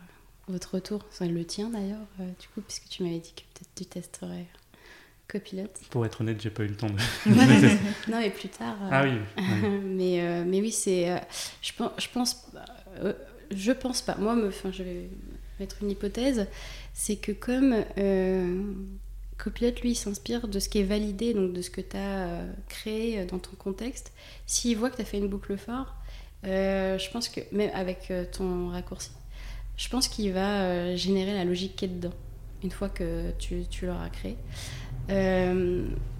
votre retour, le tien d'ailleurs, du coup, puisque tu m'avais dit que peut-être tu testerais copilote. Pour être honnête, j'ai pas eu le temps de. non, mais plus tard. ah oui. mais, mais oui, c'est. je pense. Je pense, je pense pas. Moi, me, je vais mettre une hypothèse. C'est que comme Copilot, lui, s'inspire de ce qui est validé, donc de ce que tu as euh, créé euh, dans ton contexte. S'il voit que tu as fait une boucle fort, euh, je pense que, même avec ton raccourci, Je pense qu'il va générer la logique qui est dedans, une fois que tu, tu l'auras créé.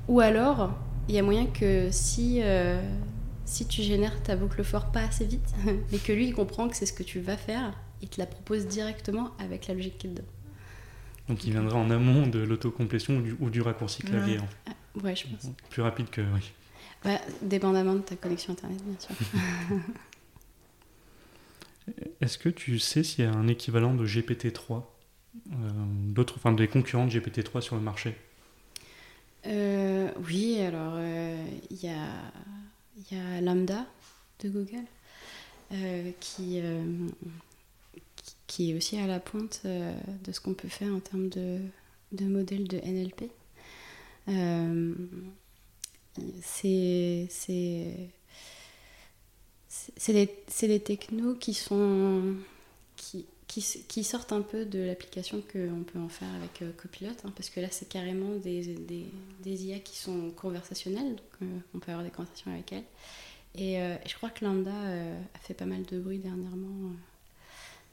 ou alors, il y a moyen que si, si tu génères ta boucle fort pas assez vite, mais que lui, il comprend que c'est ce que tu vas faire, il te la propose directement avec la logique qui est dedans. Donc il viendra en amont de l'autocomplétion ou du, raccourci clavier. Ouais. Ah, ouais, je pense. Plus rapide que. Oui. Bah, dépendamment de ta connexion internet, bien sûr. Est-ce que tu sais s'il y a un équivalent de GPT-3 euh, d'autres, enfin des concurrents de GPT-3 sur le marché? Euh, Oui, alors euh, il y, a, y, Lambda de Google qui, est aussi à la pointe de ce qu'on peut faire en termes de, de modèles de NLP. C'est des, des, technos qui sont qui, qui, qui sortent un peu de l'application qu'on peut en faire avec euh, Copilot, hein, parce que là c'est carrément des, des, des, IA qui sont conversationnelles, donc on peut avoir des conversations avec elles. Et je crois que Lambda a fait pas mal de bruit dernièrement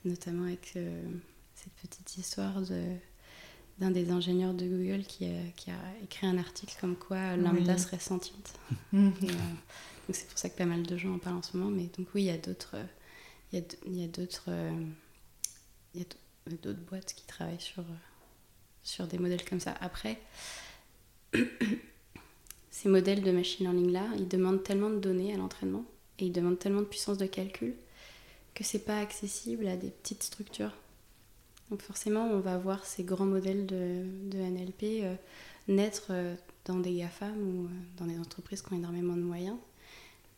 notamment avec euh, cette petite histoire de d'un des ingénieurs de Google qui a, qui a, écrit un article comme quoi lambda serait sentiente. Mhm. Euh, donc c'est pour ça que pas mal de gens en parlent en ce moment. Mais donc oui, il y a d'autres, il y a, d'autres, il y a d'autres boîtes qui travaillent sur sur des modèles comme ça. Après, ces modèles de machine learning là, ils demandent tellement de données à l'entraînement et ils demandent tellement de puissance de calcul que c'est pas accessible à des petites structures. Donc forcément, on va voir ces grands modèles de, de NLP euh, naître euh, dans des GAFAM ou euh, dans des entreprises qui ont énormément de moyens.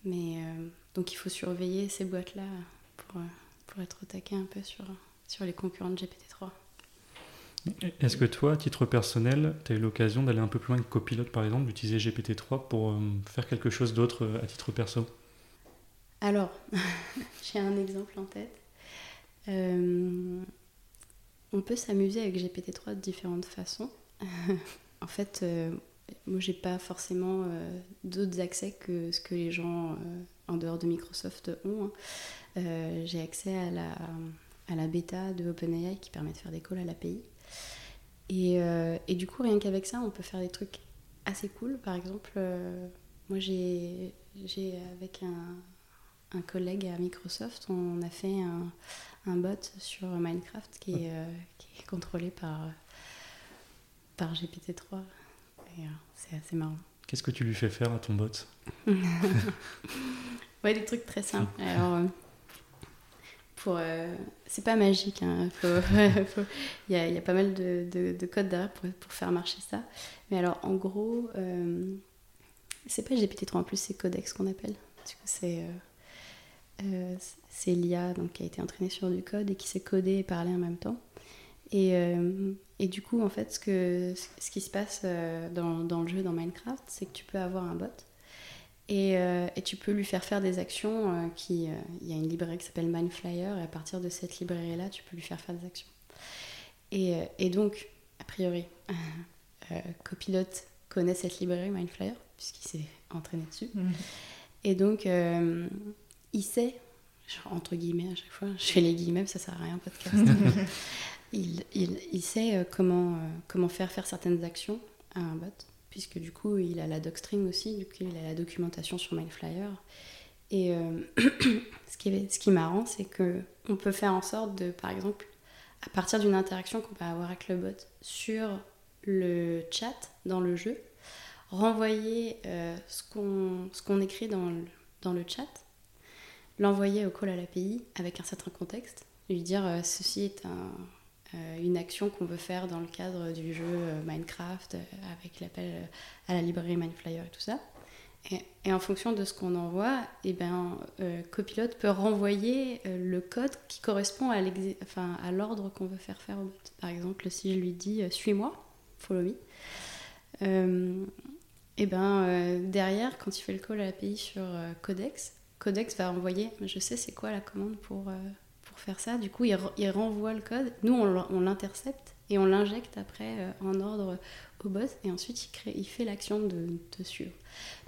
Mais donc il faut surveiller ces boîtes-là pour, pour être attaqué un peu sur, sur les concurrents de GPT-3. Est-ce que toi, à titre personnel, tu as eu l'occasion d'aller un peu plus loin que Copilot, par exemple, d'utiliser GPT-3 pour faire quelque chose d'autre à titre perso? Alors, j'ai un exemple en tête. Euh, on peut s'amuser avec GPT-3 de différentes façons. en fait, euh, moi, j'ai pas forcément euh, d'autres accès que ce que les gens en dehors de Microsoft ont. Hein. j'ai accès à la, à la bêta de OpenAI qui permet de faire des calls à l'API. Et, et du coup, rien qu'avec ça, on peut faire des trucs assez cool. Par exemple, moi, j'ai avec un, un collègue à Microsoft, on a fait un, un bot sur Minecraft qui est, euh, qui est contrôlé par, par GPT-3. Et euh, c'est assez marrant. Qu'est-ce que tu lui fais faire à ton bot Ouais, des trucs très simples. Alors, euh, pour, c'est pas magique. Hein. Il y, a, y, a, pas mal de, de, de codes derrière pour, pour, faire marcher ça. Mais alors, en gros, c'est pas GPT-3 en plus, c'est Codex qu'on appelle. Du coup, c'est euh, c'est l'IA donc, qui a été entraînée sur du code et qui s'est codé et parlé en même temps. Et, euh, et, du coup, en fait, ce, que, ce qui se passe euh, dans, dans, le jeu, dans Minecraft, c'est que tu peux avoir un bot et, et tu peux lui faire faire des actions. qui, il y a une librairie qui s'appelle Mindflyer et à partir de cette librairie-là, tu peux lui faire faire des actions. Et, et donc, a priori, Copilot connaît cette librairie Mindflyer puisqu'il s'est entraîné dessus. Mmh. Et donc, il sait, entre guillemets à chaque fois, je fais les guillemets, ça sert à rien, podcast. il, il, sait euh, comment, euh, comment faire faire certaines actions à un bot, puisque du coup, il a la docstring aussi, du coup, il a la documentation sur MindFlyer. Et euh, ce, qui est, ce qui marrant, c'est qu'on peut faire en sorte de, par exemple, à partir d'une interaction qu'on va avoir avec le bot sur le chat dans le jeu, renvoyer ce qu'on écrit dans le, dans le chat l'envoyer au call à l'API avec un certain contexte, lui dire ceci est euh, une action qu'on veut faire dans le cadre du jeu euh, Minecraft avec l'appel à la librairie Mindflyer et tout ça. Et, en fonction de ce qu'on envoie, et eh ben, Copilot peut renvoyer le code qui correspond à l'ordre qu'on veut faire faire au bot. Par exemple, si je lui dis suis-moi, follow me, et eh ben, derrière, quand il fait le call à l'API sur Codex, Codex va envoyer, je sais c'est quoi la commande pour, euh, pour faire ça. Du coup, il, il renvoie le code. Nous, on l'intercepte et on l'injecte après euh, en ordre au boss. Et ensuite, il, crée, il fait l'action de te suivre.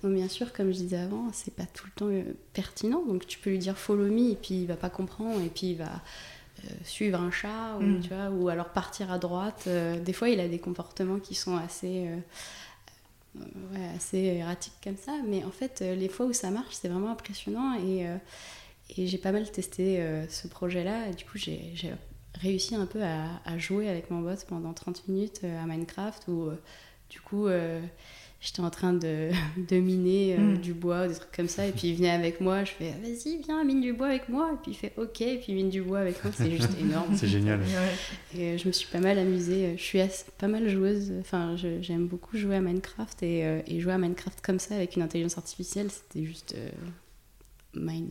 Donc, bien sûr, comme je disais avant, c'est pas tout le temps euh, pertinent. Donc, tu peux lui dire follow me et puis il va pas comprendre et puis il va. suivre un chat ou, mm. tu vois, ou alors partir à droite. des fois, il a des comportements qui sont assez, assez erratiques comme ça, mais en fait, les fois où ça marche, c'est vraiment impressionnant et, et j'ai pas mal testé ce projet-là. Et du coup, j'ai réussi un peu à, à, jouer avec mon boss pendant 30 minutes à Minecraft où du coup j'étais en train de, de miner euh, hmm. du bois, des trucs comme ça, et puis il venait avec moi, je fais vas-y, viens, mine du bois avec moi, et puis il fait ok, et puis mine du bois avec moi, c'est juste énorme. c'est génial. Et euh, je me suis pas mal amusée, je suis pas mal joueuse, enfin j'aime beaucoup jouer à Minecraft, et, euh, et, jouer à Minecraft comme ça avec une intelligence artificielle, c'était juste. Mind,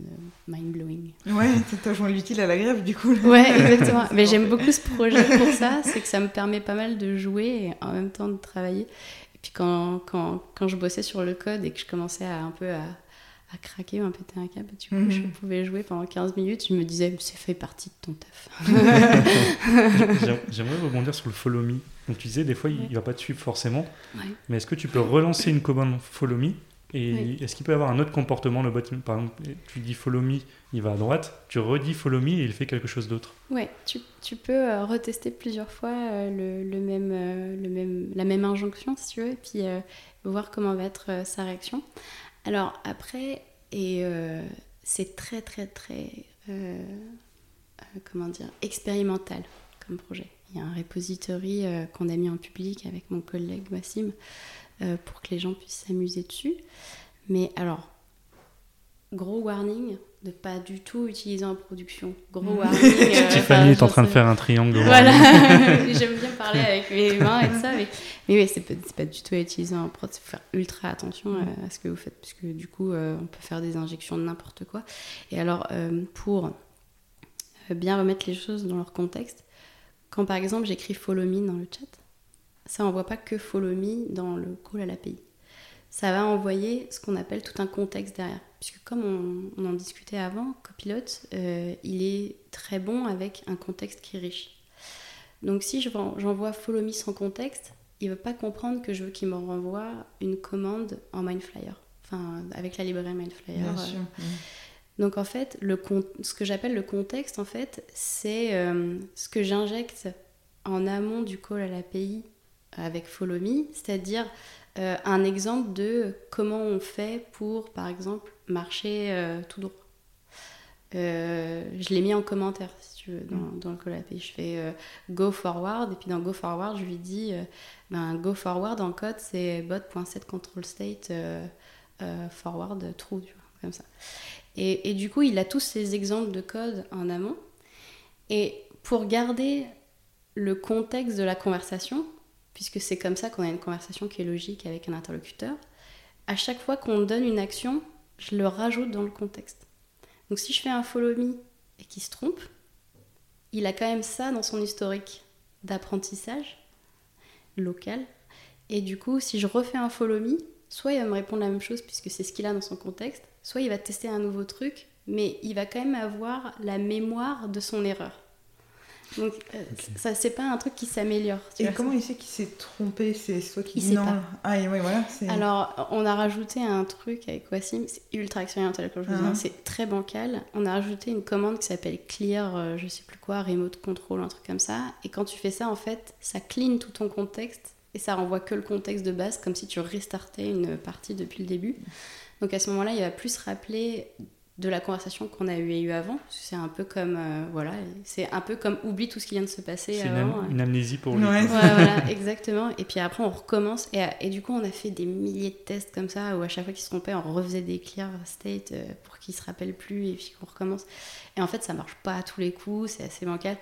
mind, blowing. Ouais, t'as joint l'utile à la grève du coup. Ouais, exactement. Mais j'aime beaucoup ce projet pour ça, c'est que ça me permet pas mal de jouer et en même temps de travailler. Puis quand, quand, quand, je bossais sur le code et que je commençais à un peu à, à craquer ou à péter un câble, du coup, je mhm. pouvais jouer pendant 15 minutes. Je me disais, c'est fait partie de ton taf. J'aimerais rebondir sur le follow me. Donc tu disais, des fois, il ne va pas te suivre forcément. Mais est-ce que tu peux relancer une commande follow me et est-ce qu'il peut avoir un autre comportement le bot Par exemple, tu dis follow me, il va à droite, tu redis follow me et il fait quelque chose d'autre. Ouais, tu, tu peux euh, retester plusieurs fois euh, le, le, même, euh, le même, la même injonction si tu veux, et puis voir comment va être sa réaction. Alors après, et c'est très très très comment dire expérimental comme projet. Il y a un repository qu'on a mis en public avec mon collègue Wassim euh, pour que les gens puissent s'amuser dessus. Mais alors, gros warning de pas du tout utiliser en production. Gros mm. warning. Euh, Tiffany est en train de faire un triangle. Voilà, j'aime bien parler avec mes mains et tout ça, mais, oui, c'est pas, pas du tout à utiliser en prod. Il faut faire ultra attention euh, à, ce que vous faites, parce que du coup, on peut faire des injections de n'importe quoi. Et alors, pour bien remettre les choses dans leur contexte, quand par exemple j'écris follow me dans le chat, ça n'envoie pas que follow me dans le call à l'API. Ça va envoyer ce qu'on appelle tout un contexte derrière. Puisque comme on, en discutait avant, Copilot, euh, il est très bon avec un contexte qui est riche. Donc si j'envoie follow me sans contexte, il ne va pas comprendre que je veux qu'il me renvoie une commande en Mindflyer. Enfin, avec la librairie Mindflyer. Bien sûr. Euh. Donc en fait, le ce que j'appelle le contexte, en fait, c'est euh, ce que j'injecte en amont du call à l'API avec Follow Me, c'est-à-dire euh, un exemple de comment on fait pour, par exemple, marcher euh, tout droit. Euh, je l'ai mis en commentaire, si tu veux, dans, mm. dans le collab. je fais go forward, et puis dans go forward, je lui dis ben, go forward en code, c'est bot.set control state forward true, tu vois, comme ça. Et, et, du coup, il a tous ces exemples de code en amont. Et pour garder le contexte de la conversation, puisque c'est comme ça qu'on a une conversation qui est logique avec un interlocuteur. À chaque fois qu'on donne une action, je le rajoute dans le contexte. Donc si je fais un follow me et qu'il se trompe, il a quand même ça dans son historique d'apprentissage local. Et du coup, si je refais un follow me, soit il va me répondre la même chose puisque c'est ce qu'il a dans son contexte, soit il va tester un nouveau truc, mais il va quand même avoir la mémoire de son erreur. Donc, euh, ça, c'est pas un truc qui s'améliore. Et comment il sait qu'il s'est trompé C'est soit qui il non. Pas. Ah, voilà. Alors, on a rajouté un truc avec Wassim, c'est ultra expérimental, comme je vous ah. c'est très bancal. On a rajouté une commande qui s'appelle clear, euh, je sais plus quoi, remote control, un truc comme ça. Et quand tu fais ça, en fait, ça clean tout ton contexte et ça renvoie que le contexte de base, comme si tu restartais une partie depuis le début. Donc à ce moment-là, il va plus se rappeler de la conversation qu'on a eu, eu avant. C'est un peu comme euh, voilà, c'est un peu comme oublie tout ce qui vient de se passer. C'est une, une, amnésie pour lui. Ouais, voilà, exactement. Et puis après on recommence et, et, du coup on a fait des milliers de tests comme ça où à chaque fois qu'il se trompait on refaisait des clear state euh, pour qu'il se rappelle plus et puis qu'on recommence. Et en fait ça marche pas à tous les coups, c'est assez bancal.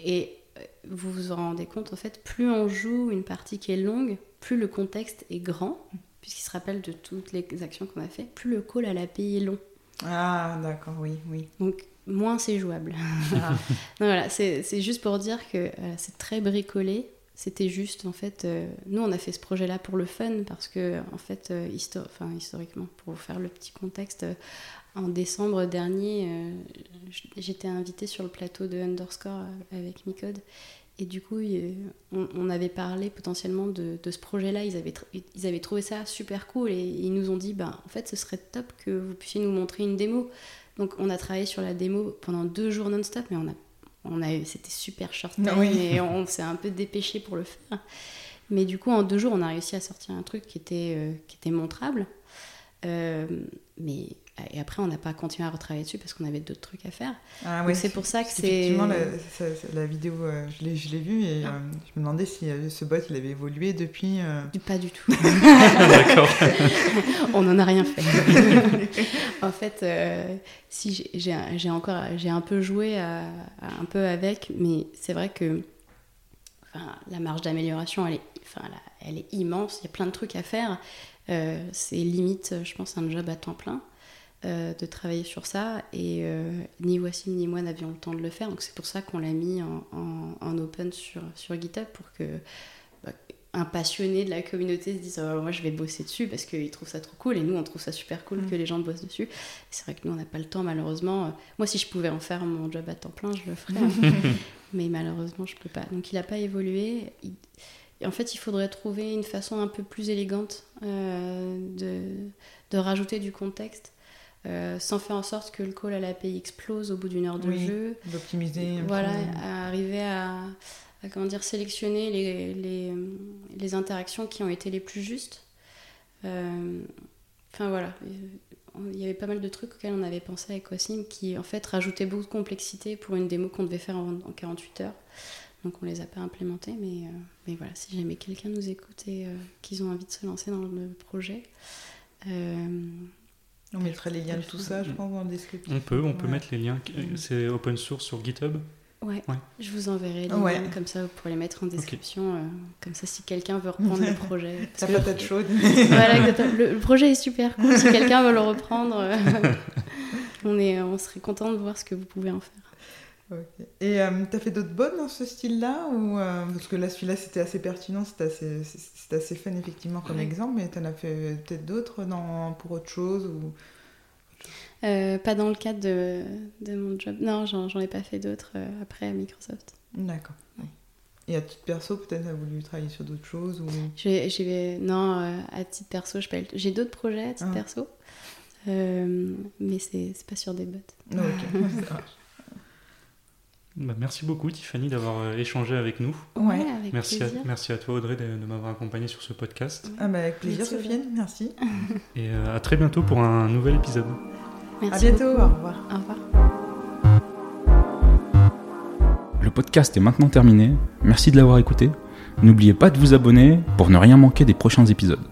Et euh, vous vous en rendez compte en fait, plus on joue une partie qui est longue, plus le contexte est grand puisqu'il se rappelle de toutes les actions qu'on a fait, plus le call à l'API est long. Ah, d'accord, oui, oui. Donc, moins c'est jouable. Ah. voilà, c'est juste pour dire que euh, c'est très bricolé. C'était juste, en fait, euh, nous, on a fait ce projet-là pour le fun, parce que, en fait, euh, enfin, historiquement, pour vous faire le petit contexte, en décembre dernier, j'étais invitée sur le plateau de Underscore avec Micode. Et du coup, on, avait parlé potentiellement de, ce projet-là. Ils avaient, ils avaient trouvé ça super cool et ils nous ont dit bah, en fait, ce serait top que vous puissiez nous montrer une démo. Donc, on a travaillé sur la démo pendant deux jours non-stop, mais on a, on a c'était super short time et on s'est un peu dépêché pour le faire. Mais du coup, en deux jours, on a réussi à sortir un truc qui était, euh, qui était montrable. Euh, mais et après, on n'a pas continué à retravailler dessus parce qu'on avait d'autres trucs à faire. Ah, c'est pour ça que c'est. Effectivement, la, vidéo, euh, je l'ai vue et ah. je me demandais si ce bot il avait évolué depuis. Pas du tout. D'accord. on n'en a rien fait. en fait, si j'ai encore j'ai un peu joué un peu avec, mais c'est vrai que la marge d'amélioration, elle est, enfin, elle est immense. Il y a plein de trucs à faire. Euh, c'est limite, je pense, un job à temps plein euh, de travailler sur ça. Et euh, ni Wassim ni moi n'avions le temps de le faire. Donc c'est pour ça qu'on l'a mis en, open sur, sur GitHub pour que bah, un passionné de la communauté se dise oh, moi je vais bosser dessus parce qu'il trouve ça trop cool et nous on trouve ça super cool mm. que les gens bossent dessus. C'est vrai que nous on n'a pas le temps malheureusement. Moi si je pouvais en faire mon job à temps plein je le ferais. mais malheureusement je peux pas. Donc il n'a pas évolué. en fait il faudrait trouver une façon un peu plus élégante euh, de, de, rajouter du contexte. Euh, sans faire en sorte que le call à l'API explose au bout d'une heure de jeu. D'optimiser. Voilà, arriver à, comment dire, sélectionner les, les, les, interactions qui ont été les plus justes. Euh, enfin voilà, il y avait pas mal de trucs auxquels on avait pensé avec Wassim qui en fait rajoutaient beaucoup de complexité pour une démo qu'on devait faire en, 48 heures. Donc on les a pas implémentés, mais, euh, mais voilà, si jamais quelqu'un nous écoute et qu'ils ont envie de se lancer dans le projet. On mettra les liens de tout ça, je pense, dans la description. On peut, on peut mettre les liens. C'est open source sur GitHub Ouais. je vous enverrai les liens, comme ça vous pourrez les mettre en description. Euh, comme ça, si quelqu'un veut reprendre le projet. Ça peut être chaude. voilà, le, projet est super cool. Si quelqu'un veut le reprendre, euh, on, est, on serait content de voir ce que vous pouvez en faire. Et euh, tu as fait d'autres bonnes dans ce style-là ou, Parce que là, celui-là, c'était assez pertinent, c'était assez, assez fun, effectivement, comme exemple, mais tu en as fait peut-être d'autres pour autre chose ou... Euh, pas dans le cadre de, de mon job. Non, j'en ai pas fait d'autres euh, après à Microsoft. D'accord. Et à titre perso, peut-être, as voulu travailler sur d'autres choses ou... Non, euh, à titre perso, j'ai d'autres projets à titre ah. perso, mais c'est pas sur des bots. Ah, ok, bah, merci beaucoup Tiffany d'avoir échangé avec nous. Ouais, avec merci plaisir. À, merci à toi Audrey de, m'avoir accompagné sur ce podcast. Ah bah avec plaisir Sofiane, merci. Et à très bientôt pour un nouvel épisode. Merci. À bientôt. Au revoir. Au revoir. Le podcast est maintenant terminé. Merci de l'avoir écouté. N'oubliez pas de vous abonner pour ne rien manquer des prochains épisodes.